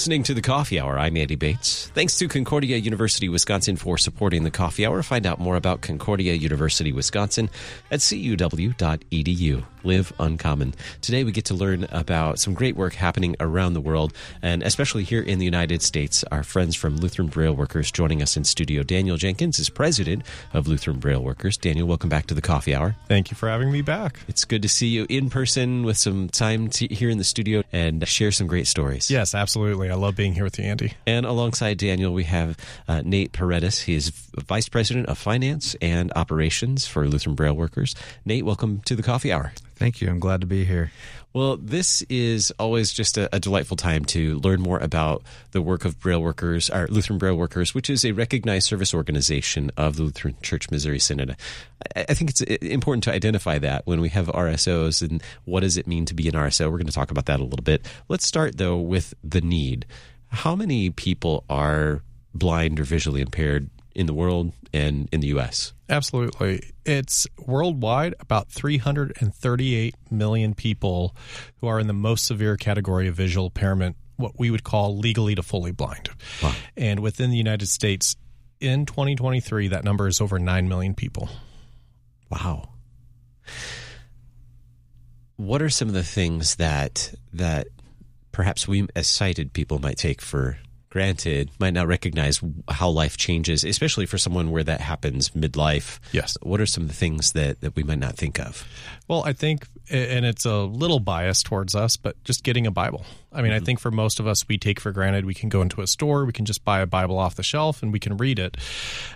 listening to the Coffee Hour. I'm Andy Bates. Thanks to Concordia University Wisconsin for supporting the Coffee Hour. Find out more about Concordia University Wisconsin at cuw.edu. Live uncommon. Today we get to learn about some great work happening around the world, and especially here in the United States. Our friends from Lutheran Braille Workers joining us in studio. Daniel Jenkins is president of Lutheran Braille Workers. Daniel, welcome back to the Coffee Hour. Thank you for having me back. It's good to see you in person with some time to, here in the studio and share some great stories. Yes, absolutely. I love being here with you, Andy. And alongside Daniel, we have uh, Nate Paredes. He is Vice President of Finance and Operations for Lutheran Braille Workers. Nate, welcome to the Coffee Hour. Thank you. I'm glad to be here. Well, this is always just a, a, delightful time to learn more about the work of Braille Workers, our Lutheran Braille Workers, which is a recognized service organization of the Lutheran Church Missouri Synod. I, I think it's uh, important to identify that when we have RSOs and what does it mean to be an RSO. We're going to talk about that a little bit. Let's start though with the need. How many people are blind or visually impaired in the world and in the U.S.? Absolutely. It's worldwide about 338 million people who are in the most severe category of visual impairment, what we would call legally to fully blind. Wow. And within the United States, in 2023, that number is over 9 million people. Wow. What are some of the things that that perhaps we as sighted people might take for granted might not recognize how life changes, especially for someone where that happens midlife. Yes. What are some of the things that, that we might not think of? Well, I think, and it's a little biased towards us, but just getting a Bible. I mean, mm-hmm. I think for most of us, we take for granted we can go into a store, we can just buy a Bible off the shelf, and we can read it.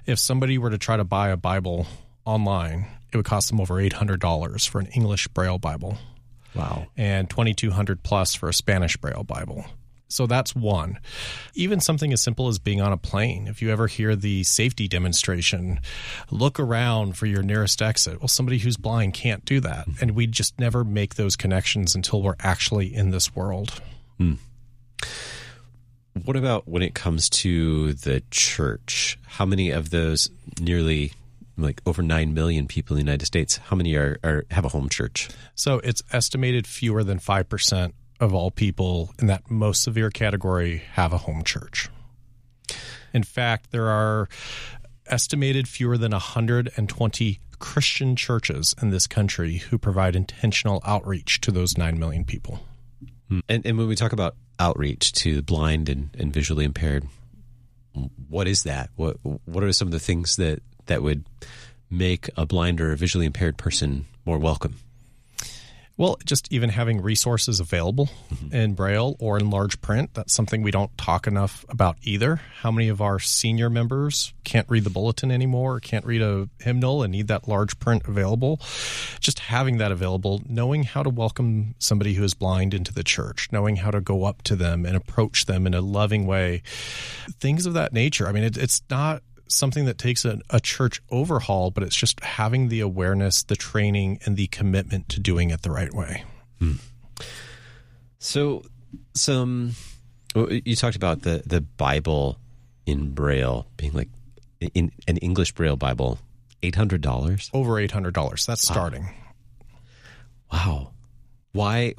If somebody were to try to buy a Bible online, it would cost them over $800 for an English Braille Bible. Wow. And 2200 plus for a Spanish Braille Bible. So that's one. Even something as simple as being on a plane. If you ever hear the safety demonstration, look around for your nearest exit. Well, somebody who's blind can't do that. And we just never make those connections until we're actually in this world. Hmm. What about when it comes to the church? How many of those nearly like over 9 million people in the United States, how many are, are have a home church? So it's estimated fewer than 5% of all people in that most severe category have a home church. In fact, there are estimated fewer than 120 Christian churches in this country who provide intentional outreach to those 9 million people. Hmm. And, and when we talk about outreach to blind and, and visually impaired, what is that? What what are some of the things that, that would make a blind or a visually impaired person more welcome? Well, just even having resources available mm-hmm. in Braille or in large print, that's something we don't talk enough about either. How many of our senior members can't read the bulletin anymore, can't read a hymnal and need that large print available? Just having that available, knowing how to welcome somebody who is blind into the church, knowing how to go up to them and approach them in a loving way, things of that nature. I mean, it, it's not something that takes a, a, church overhaul, but it's just having the awareness, the training, and the commitment to doing it the right way. Hmm. So, some you talked about the the Bible in Braille being like in an English Braille Bible, eight hundred dollars, over eight hundred dollars. That's starting. Wow. Why?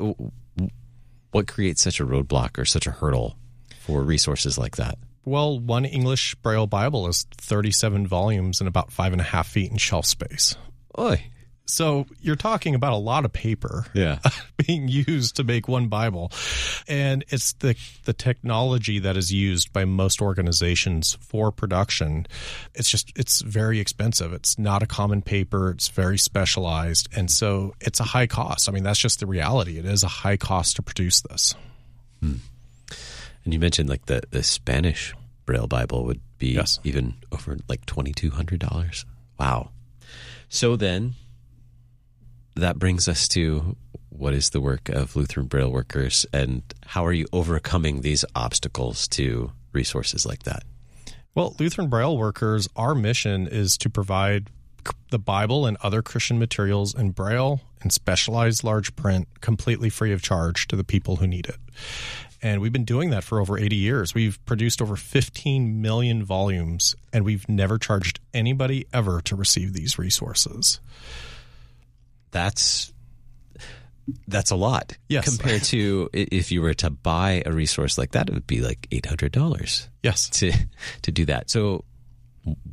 What creates such a roadblock or such a hurdle for resources like that? Well, one English Braille Bible is 37 volumes and about five and a half feet in shelf space. Oy. So you're talking about a lot of paper yeah. being used to make one Bible. And it's the the technology that is used by most organizations for production. It's just it's very expensive. It's not a common paper, it's very specialized, and so it's a high cost. I mean, that's just the reality. It is a high cost to produce this. Hmm. And you mentioned like the, the Spanish Braille Bible would be yes. even over like twenty two hundred dollars. Wow. So then that brings us to what is the work of Lutheran Braille workers and how are you overcoming these obstacles to resources like that? Well, Lutheran Braille workers, our mission is to provide the Bible and other Christian materials in Braille and specialized large print completely free of charge to the people who need it. And we've been doing that for over 80 years. We've produced over 15 million volumes, and we've never charged anybody ever to receive these resources. That's that's a lot. Yes. Compared to if you were to buy a resource like that, it would be like eight hundred dollars Yes. to to do that. So,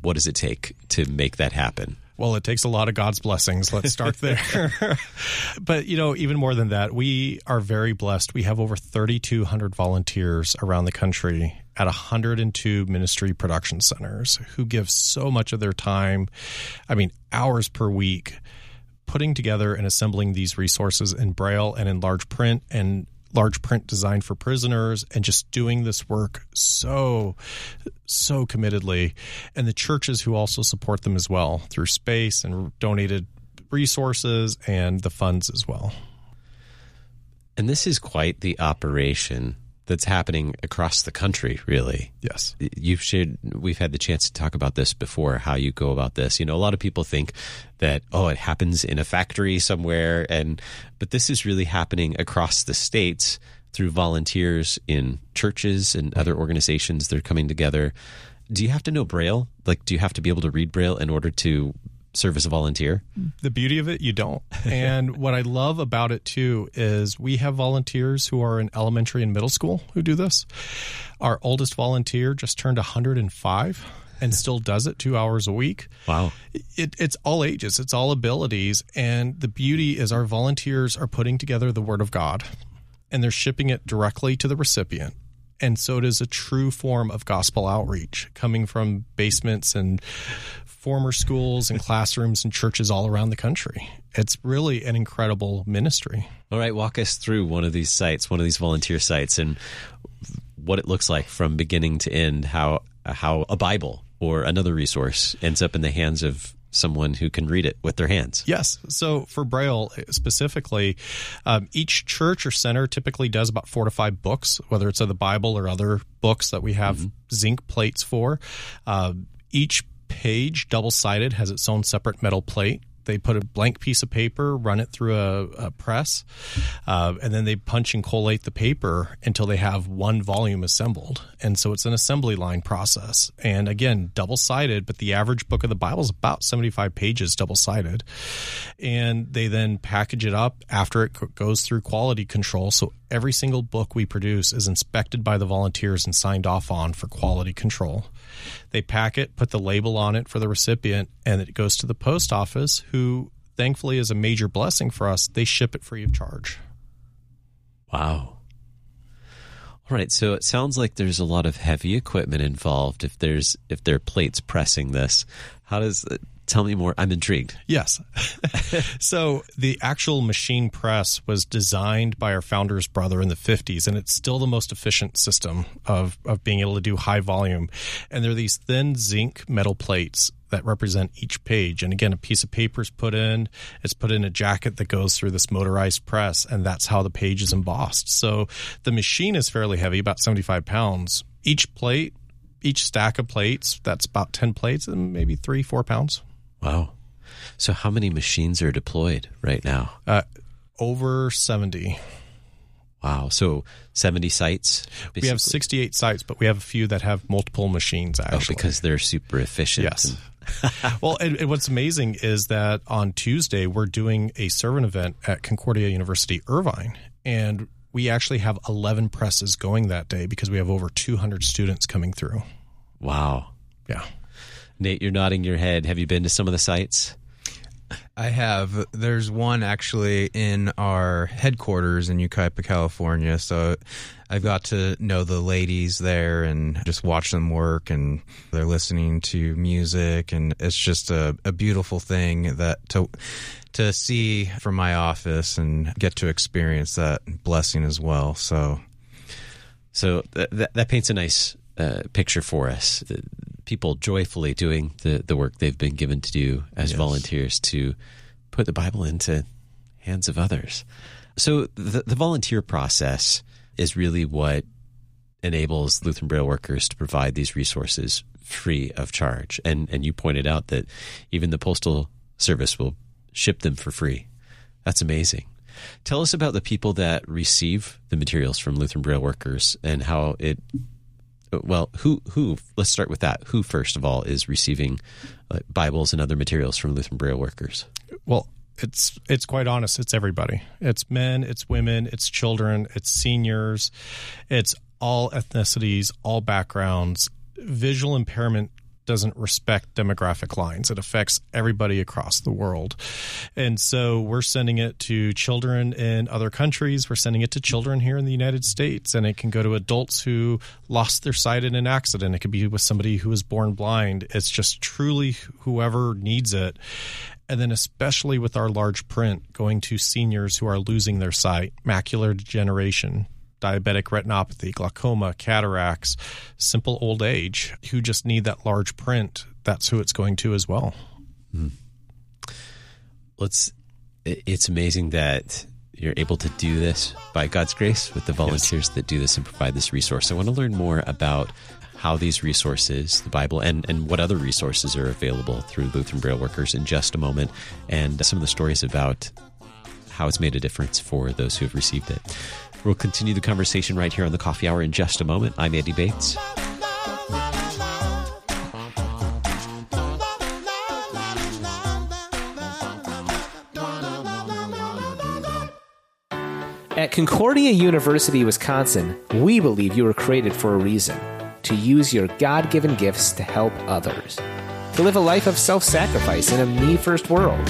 what does it take to make that happen? Well, it takes a lot of God's blessings. Let's start there. but, you know, even more than that, we are very blessed. We have over 3,200 volunteers around the country at 102 ministry production centers who give so much of their time, I mean, hours per week, putting together and assembling these resources in Braille and in large print and large print designed for prisoners and just doing this work so so committedly. And the churches who also support them as well through space and donated resources and the funds as well. And this is quite the operation that's happening across the country, really. yes You've shared, we've had the chance to talk about this before, how you go about this. You know, a lot of people think that, oh, it happens in a factory somewhere. And, but this is really happening across the states through volunteers in churches and other organizations. They're coming together. Do you have to know Braille? Like, do you have to be able to read Braille in order to a volunteer? the beauty of it you don't and what i love about it too is we have volunteers who are in elementary and middle school who do this our oldest volunteer just turned 105 and still does it two hours a week Wow. it, it's all ages, it's all abilities, and the beauty is our volunteers are putting together the Word of God, and they're shipping it directly to the recipient. And so it is a true form of gospel outreach coming from basements and former schools and classrooms and churches all around the country. It's really an incredible ministry. All right, walk us through one of these sites, one of these volunteer sites, and what it looks like from beginning to end. How how a Bible or another resource ends up in the hands of someone who can read it with their hands. Yes. So for Braille specifically, um, each church or center typically does about four to five books, whether it's of the Bible or other books that we have zinc plates for. Uh, each page, double sided, has its own separate metal plate. They put a blank piece of paper, run it through a, a press, uh, and then they punch and collate the paper until they have one volume assembled. And so it's an assembly line process. And again, double sided, but the average book of the Bible is about 75 pages double sided. And they then package it up after it goes through quality control. So every single book we produce is inspected by the volunteers and signed off on for quality control. They pack it, put the label on it for the recipient, and it goes to the post office, who thankfully is a major blessing for us. They ship it free of charge. Wow. All right, so it sounds like there's a lot of heavy equipment involved. If there's if there are plates pressing this, how does tell me more? I'm intrigued. Yes. so the actual machine press was designed by our founder's brother in the 50s, and it's still the most efficient system of, of being able to do high volume. And they're these thin zinc metal plates that represent each page. And again, a piece of paper is put in, it's put in a jacket that goes through this motorized press, and that's how the page is embossed. So the machine is fairly heavy, about 75 pounds. Each plate, each stack of plates, that's about 10 plates, and maybe three, four pounds. Wow. So how many machines are deployed right now? Uh, over 70. Wow. So 70 sites? We have 68 sites, but we have a few that have multiple machines Oh, actually. because they're super efficient. Yes. and- well, and, and what's amazing is that on Tuesday we're doing a servant event at Concordia University Irvine, and we actually have 11 presses going that day because we have over 200 students coming through. wow. Yeah. Nate, you're nodding your head. Have you been to some of the sites? I have. There's one actually in our headquarters in Yucaipa, California. So I've got to know the ladies there and just watch them work, and they're listening to music, and it's just a, a beautiful thing that to to see from my office and get to experience that blessing as well. So So th- that, that paints a nice uh, picture for us. The people joyfully doing the, the work they've been given to do as Yes. volunteers to put the Bible into hands of others. So the, the volunteer process is really what enables Lutheran Braille workers to provide these resources free of charge. And and you pointed out that even the postal service will ship them for free. That's amazing. Tell us about the people that receive the materials from Lutheran Braille Workers and how it. Well, who who? Let's start with that. Who first of all is receiving uh, Bibles and other materials from Lutheran Braille Workers? Well, it's it's quite honest. It's everybody. It's men. It's women. It's children. It's seniors. It's all ethnicities, all backgrounds. Visual impairment doesn't respect demographic lines. It affects everybody across the world. And so we're sending it to children in other countries. We're sending it to children here in the United States. And it can go to adults who lost their sight in an accident. It could be with somebody who was born blind. It's just truly whoever needs it. And then, especially with our large print, going to seniors who are losing their sight, macular degeneration, diabetic retinopathy, glaucoma, cataracts, simple old age who just need that large print, that's who it's going to as well. Mm. Let's. It's amazing that you're able to do this by God's grace with the volunteers yes. that do this and provide this resource. I want to learn more about how these resources, the Bible, and, and what other resources are available through Lutheran Braille Workers in just a moment, and some of the stories about how it's made a difference for those who have received it. We'll continue the conversation right here on the coffee hour in just a moment. I'm Andy Bates. At Concordia University, Wisconsin, we believe you were created for a reason to use your God given gifts to help others, to live a life of self sacrifice in a me first world,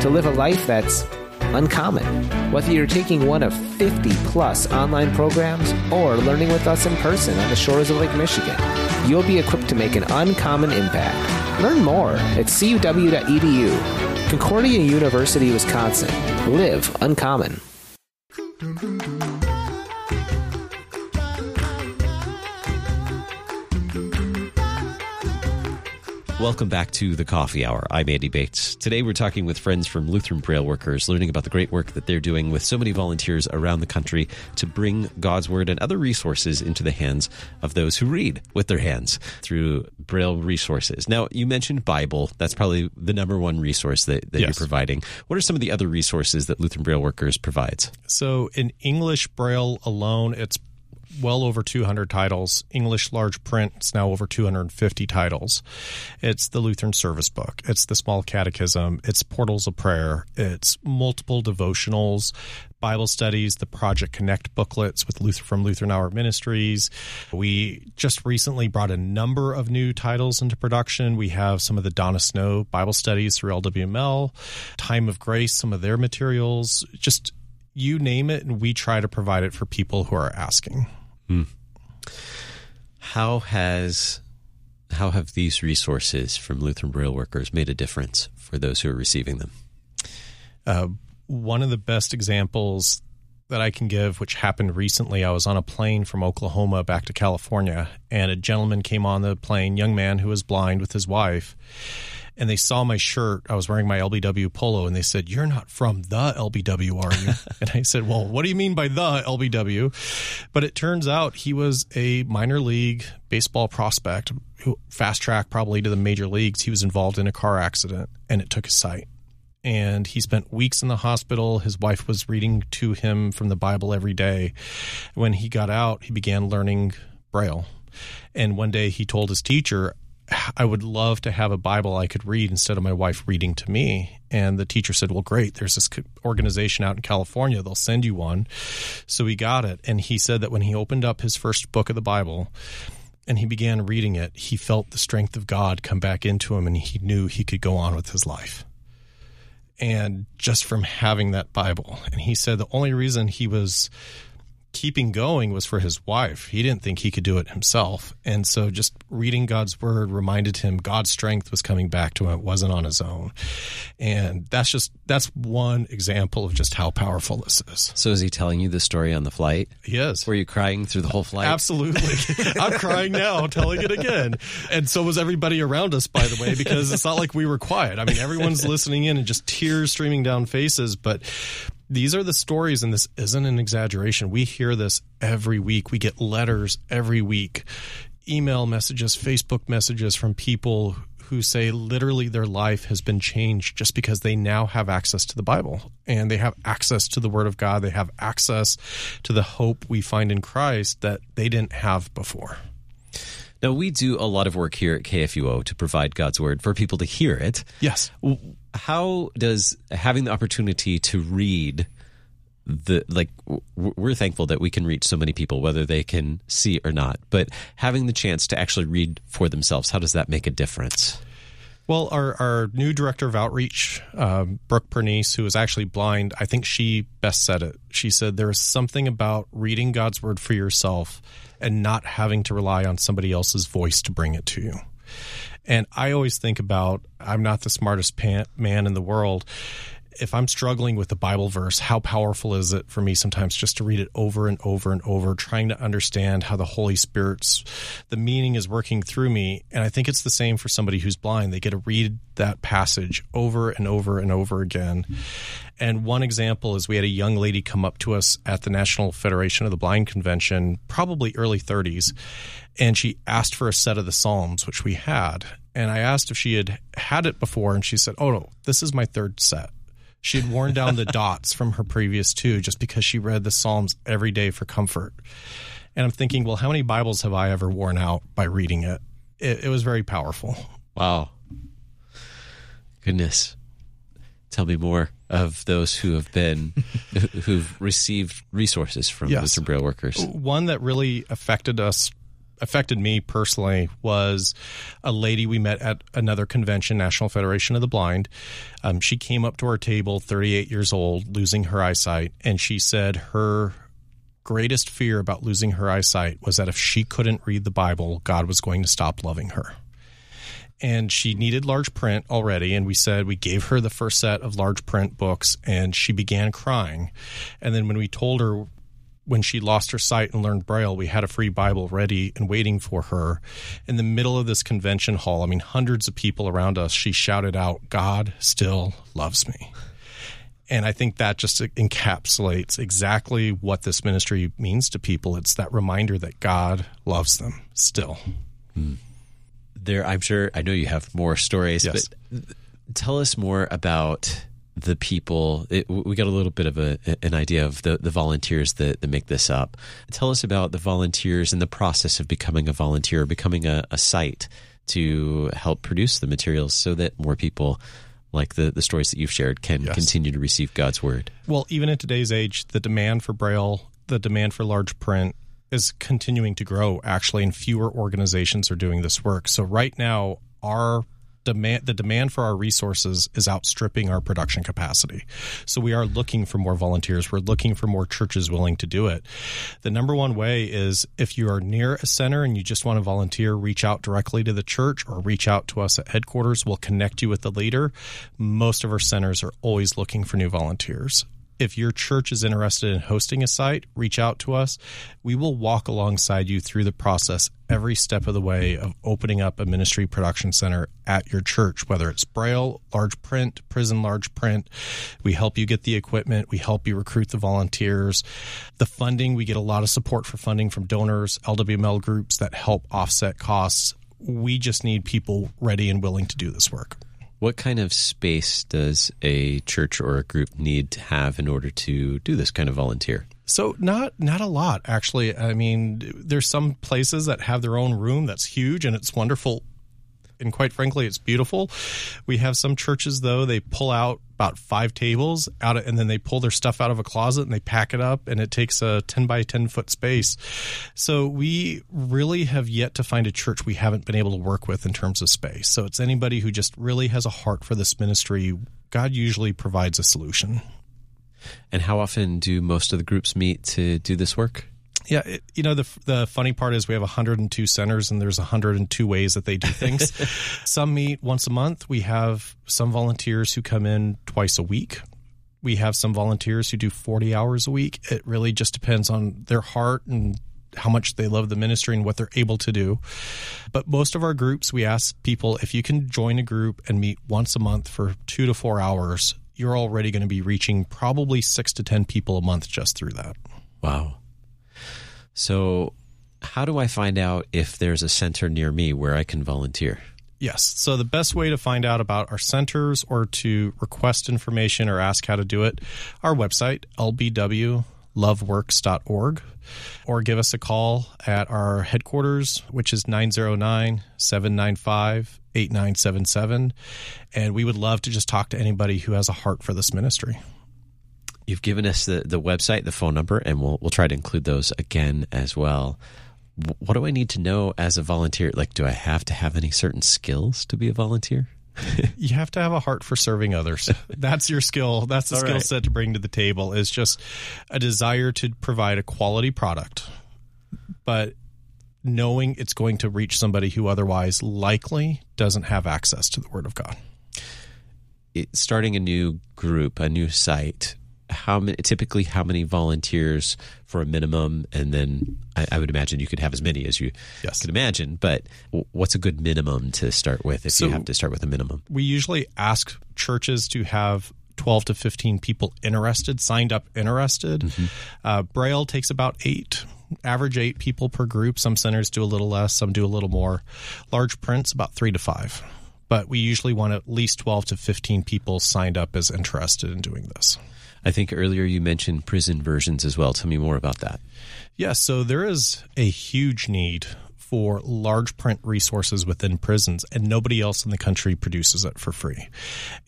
to live a life that's uncommon. Whether you're taking one of 50 plus online programs or learning with us in person on the shores of Lake Michigan, you'll be equipped to make an uncommon impact. Learn more at cuw.edu. Concordia University, Wisconsin. Live uncommon. Welcome back to the Coffee Hour. I'm Andy Bates. Today we're talking with friends from Lutheran Braille Workers, learning about the great work that they're doing with so many volunteers around the country to bring God's Word and other resources into the hands of those who read with their hands through Braille resources. Now, you mentioned Bible. That's probably the number one resource that, that yes. you're providing. What are some of the other resources that Lutheran Braille Workers provides? So, in English Braille alone, it's well over 200 titles. English large print, it's now over 250 titles. It's the Lutheran Service Book, it's the Small Catechism, it's Portals of Prayer, it's multiple devotionals, Bible studies, the Project Connect booklets with Luther from Lutheran Hour Ministries. We just recently brought a number of new titles into production. We have some of the Donna Snow Bible studies through LWML, Time of Grace, some of their materials, just you name it, and we try to provide it for people who are asking. Hmm. How has how have these resources from Lutheran Braille workers made a difference for those who are receiving them? Uh, one of the best examples that I can give, which happened recently, I was on a plane from Oklahoma back to California, and a gentleman came on the plane, young man who was blind with his wife, and they saw my shirt. I was wearing my LBW polo, and they said, "You're not from the LBW, are you?" and I said, "Well, what do you mean by the LBW?" But it turns out he was a minor league baseball prospect, who fast track probably to the major leagues. He was involved in a car accident, and it took his sight. And he spent weeks in the hospital. His wife was reading to him from the Bible every day. When he got out, he began learning Braille. And one day he told his teacher, I would love to have a Bible I could read instead of my wife reading to me. And the teacher said, Well, great. There's this organization out in California. They'll send you one. So he got it. And he said that when he opened up his first book of the Bible and he began reading it, he felt the strength of God come back into him and he knew he could go on with his life. And just from having that Bible. And he said the only reason he was keeping going was for his wife. He didn't think he could do it himself. And so just reading God's word reminded him God's strength was coming back to him. It wasn't on his own. And that's just, that's one example of just how powerful this is. So is he telling you the story on the flight? Yes. Were you crying through the whole flight? Absolutely. I'm crying now, telling it again. And so was everybody around us, by the way, because it's not like we were quiet. I mean, everyone's listening in and just tears streaming down faces. But these are the stories, and this isn't an exaggeration. We hear this every week. We get letters every week, email messages, Facebook messages from people who say literally their life has been changed just because they now have access to the Bible and they have access to the Word of God. They have access to the hope we find in Christ that they didn't have before. Now, we do a lot of work here at KFUO to provide God's Word for people to hear it. Yes. How does having the opportunity to read the like we're thankful that we can reach so many people whether they can see or not but having the chance to actually read for themselves how does that make a difference well, our, our new director of outreach, um, Brooke Pernice, who is actually blind, I think she best said it. She said there is something about reading God's word for yourself and not having to rely on somebody else's voice to bring it to you. And I always think about I'm not the smartest man in the world if I'm struggling with the Bible verse, how powerful is it for me sometimes just to read it over and over and over, trying to understand how the Holy Spirit's the meaning is working through me. And I think it's the same for somebody who's blind. They get to read that passage over and over and over again. And one example is we had a young lady come up to us at the National Federation of the Blind Convention, probably early 30s, and she asked for a set of the Psalms, which we had. And I asked if she had had it before, and she said, Oh, no, this is my third set. She had worn down the dots from her previous two just because she read the Psalms every day for comfort. And I'm thinking, well, how many Bibles have I ever worn out by reading it? It, it was very powerful. Wow. Goodness. Tell me more of those who have been who've received resources from yes. Mr. Braille workers. One that really affected us affected me personally was a lady we met at another convention, National Federation of the Blind. Um, she came up to our table, 38 years old, losing her eyesight, and she said her greatest fear about losing her eyesight was that if she couldn't read the Bible, God was going to stop loving her. And she needed large print already. And we said we gave her the first set of large print books, and she began crying. And then when we told her when she lost her sight and learned Braille, we had a free Bible ready and waiting for her. In the middle of this convention hall, I mean, hundreds of people around us, she shouted out, God still loves me. And I think that just encapsulates exactly what this ministry means to people. It's that reminder that God loves them still. Hmm. There, I'm sure, I know you have more stories, yes. but tell us more about the people it, we got a little bit of a, an idea of the, the volunteers that, that make this up. Tell us about the volunteers and the process of becoming a volunteer becoming a, a site to help produce the materials so that more people like the, the stories that you've shared can yes. continue to receive god's word. Well even in today's age the demand for braille the demand for large print is continuing to grow actually and fewer organizations are doing this work. So right now our demand the demand for our resources is outstripping our production capacity. So we are looking for more volunteers. We're looking for more churches willing to do it. The number one way is if you are near a center and you just want to volunteer, reach out directly to the church or reach out to us at headquarters. We'll connect you with the leader. Most of our centers are always looking for new volunteers if your church is interested in hosting a site, reach out to us. We will walk alongside you through the process every step of the way of opening up a ministry production center at your church, whether it's Braille, large print, prison large print. We help you get the equipment. We help you recruit the volunteers. The funding, we get a lot of support for funding from donors, LWML groups that help offset costs. We just need people ready and willing to do this work. What kind of space does a church or a group need to have in order to do this kind of volunteer? So not not a lot actually. I mean, there's some places that have their own room that's huge and it's wonderful and quite frankly, it's beautiful. We have some churches though; they pull out about five tables out, of, and then they pull their stuff out of a closet and they pack it up, and it takes a ten by ten foot space. So we really have yet to find a church we haven't been able to work with in terms of space. So it's anybody who just really has a heart for this ministry. God usually provides a solution. And how often do most of the groups meet to do this work? Yeah, it, you know the the funny part is we have 102 centers and there's 102 ways that they do things. some meet once a month. We have some volunteers who come in twice a week. We have some volunteers who do 40 hours a week. It really just depends on their heart and how much they love the ministry and what they're able to do. But most of our groups, we ask people if you can join a group and meet once a month for two to four hours, you're already going to be reaching probably six to 10 people a month just through that. Wow. So, how do I find out if there's a center near me where I can volunteer? Yes. So the best way to find out about our centers or to request information or ask how to do it, our website, lbwloveworks.org, or give us a call at our headquarters, which is 909 795 8977. And we would love to just talk to anybody who has a heart for this ministry. You've given us the, the website, the phone number, and we'll we'll try to include those again as well. What do I need to know as a volunteer? Like, do I have to have any certain skills to be a volunteer? you have to have a heart for serving others. That's your skill. That's the All skill right. set to bring to the table is just a desire to provide a quality product, but knowing it's going to reach somebody who otherwise likely doesn't have access to the Word of God. It, starting a new group, a new site. How many? Typically, how many volunteers for a minimum? And then I, I would imagine you could have as many as you Yes. could imagine. But what's a good minimum to start with? If you have to start with a minimum, We usually ask churches to have 12 to 15 people interested, signed up interested. Uh, Braille takes about eight, average eight people per group. Some centers do a little less, some do a little more. Large prints, about three to five. But we usually want at least 12 to 15 people signed up as interested in doing this. I think earlier you mentioned prison versions as well. Tell me more about that. Yeah, so there is a huge need for large print resources within prisons, and nobody else in the country produces it for free.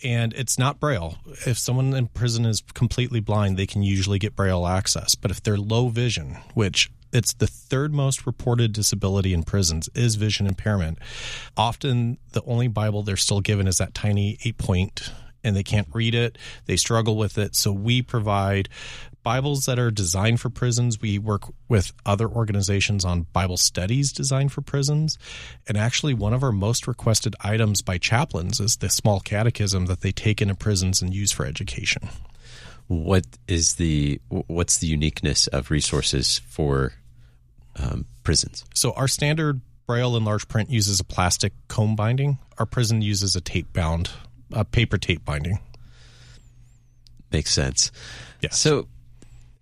And it's not Braille. If someone in prison is completely blind, they can usually get Braille access. But if they're low vision, which it's the third most reported disability in prisons is vision impairment. Often the only Bible they're still given is that tiny eight point and they can't read it. They struggle with it. So we provide Bibles that are designed for prisons. We work with other organizations on Bible studies designed for prisons. And actually, one of our most requested items by chaplains is the small catechism that they take into prisons and use for education. What is the what's the uniqueness of resources for um, prisons? So our standard Braille and large print uses a plastic comb binding. Our prison uses a tape bound, a paper tape binding. Makes sense. Yes. So,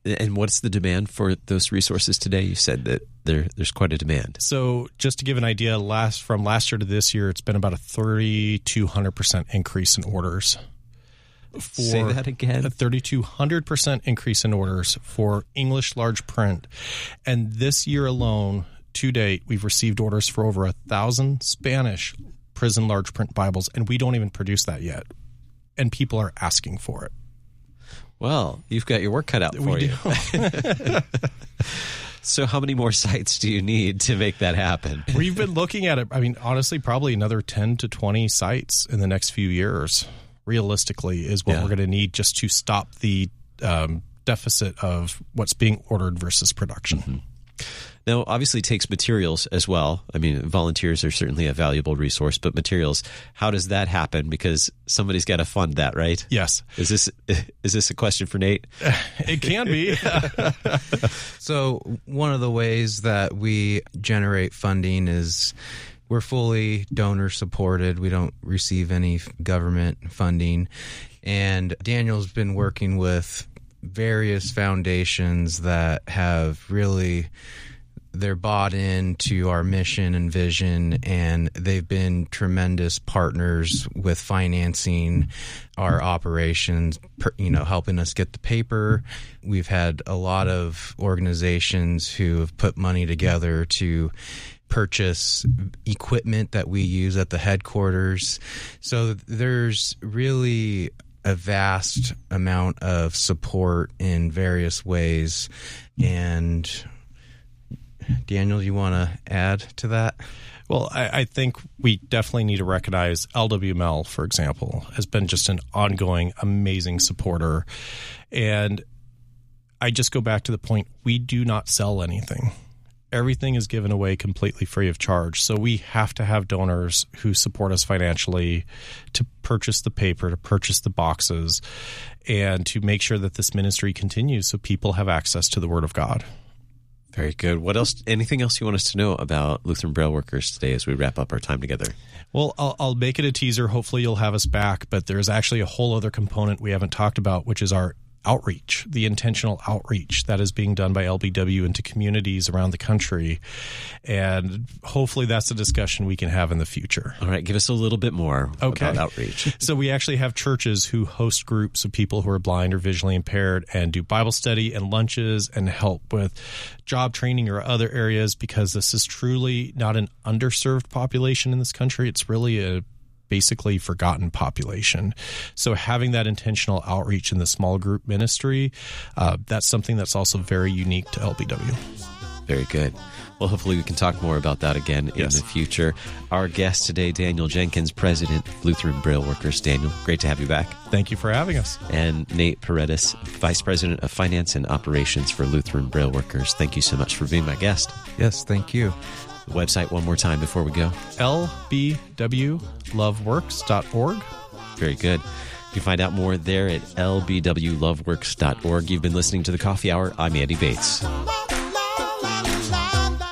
and what's the demand for those resources today? You said that there there's quite a demand. So just to give an idea, last from last year to this year, it's been about a thirty two hundred percent increase in orders. For Say that again. A thirty two hundred percent increase in orders for English large print, and this year alone, to date, we've received orders for over a thousand Spanish prison large print Bibles, and we don't even produce that yet, and people are asking for it. Well, you've got your work cut out for you. so, how many more sites do you need to make that happen? We've been looking at it. I mean, honestly, probably another 10 to 20 sites in the next few years, realistically, is what Yeah. we're going to need just to stop the um, deficit of what's being ordered versus production. Now, obviously, it takes materials as well. I mean, volunteers are certainly a valuable resource, but materials. How does that happen? Because somebody's got to fund that, right? Yes, Is this is this a question for Nate? it can be. So, one of the ways that we generate funding is we're fully donor supported. We don't receive any government funding. And Daniel's been working with various foundations that have really they're bought into our mission and vision and they've been tremendous partners with financing our operations you know helping us get the paper. We've had a lot of organizations who have put money together to purchase equipment that we use at the headquarters. So there's really a vast amount of support in various ways and Daniel, you want to add to that? Well, I, I think we definitely need to recognize LWML, for example, has been just an ongoing, amazing supporter. And I just go back to the point we do not sell anything. Everything is given away completely free of charge. So we have to have donors who support us financially to purchase the paper, to purchase the boxes, and to make sure that this ministry continues so people have access to the Word of God. Very good. What else? Anything else you want us to know about Lutheran Braille Workers today as we wrap up our time together? Well, I'll, I'll make it a teaser. Hopefully, you'll have us back. But there's actually a whole other component we haven't talked about, which is our outreach, the intentional outreach that is being done by LBW into communities around the country. And hopefully that's a discussion we can have in the future. All right, give us a little bit more Okay. about outreach. So we actually have churches who host groups of people who are blind or visually impaired and do Bible study and lunches and help with job training or other areas because this is truly not an underserved population in this country. It's really a basically forgotten population. So having that intentional outreach in the small group ministry, uh, that's something that's also very unique to LBW. Very good. Well, hopefully we can talk more about that again Yes. in the future. Our guest today, Daniel Jenkins, President, Lutheran Braille Workers. Daniel, great to have you back. Thank you for having us. And Nate Paredes, Vice President of Finance and Operations for Lutheran Braille Workers. Thank you so much for being my guest. Yes, thank you. The website one more time before we go. lbwloveworks.org. Very good. You can find out more there at lbwloveworks.org. You've been listening to the Coffee Hour. I'm Andy Bates.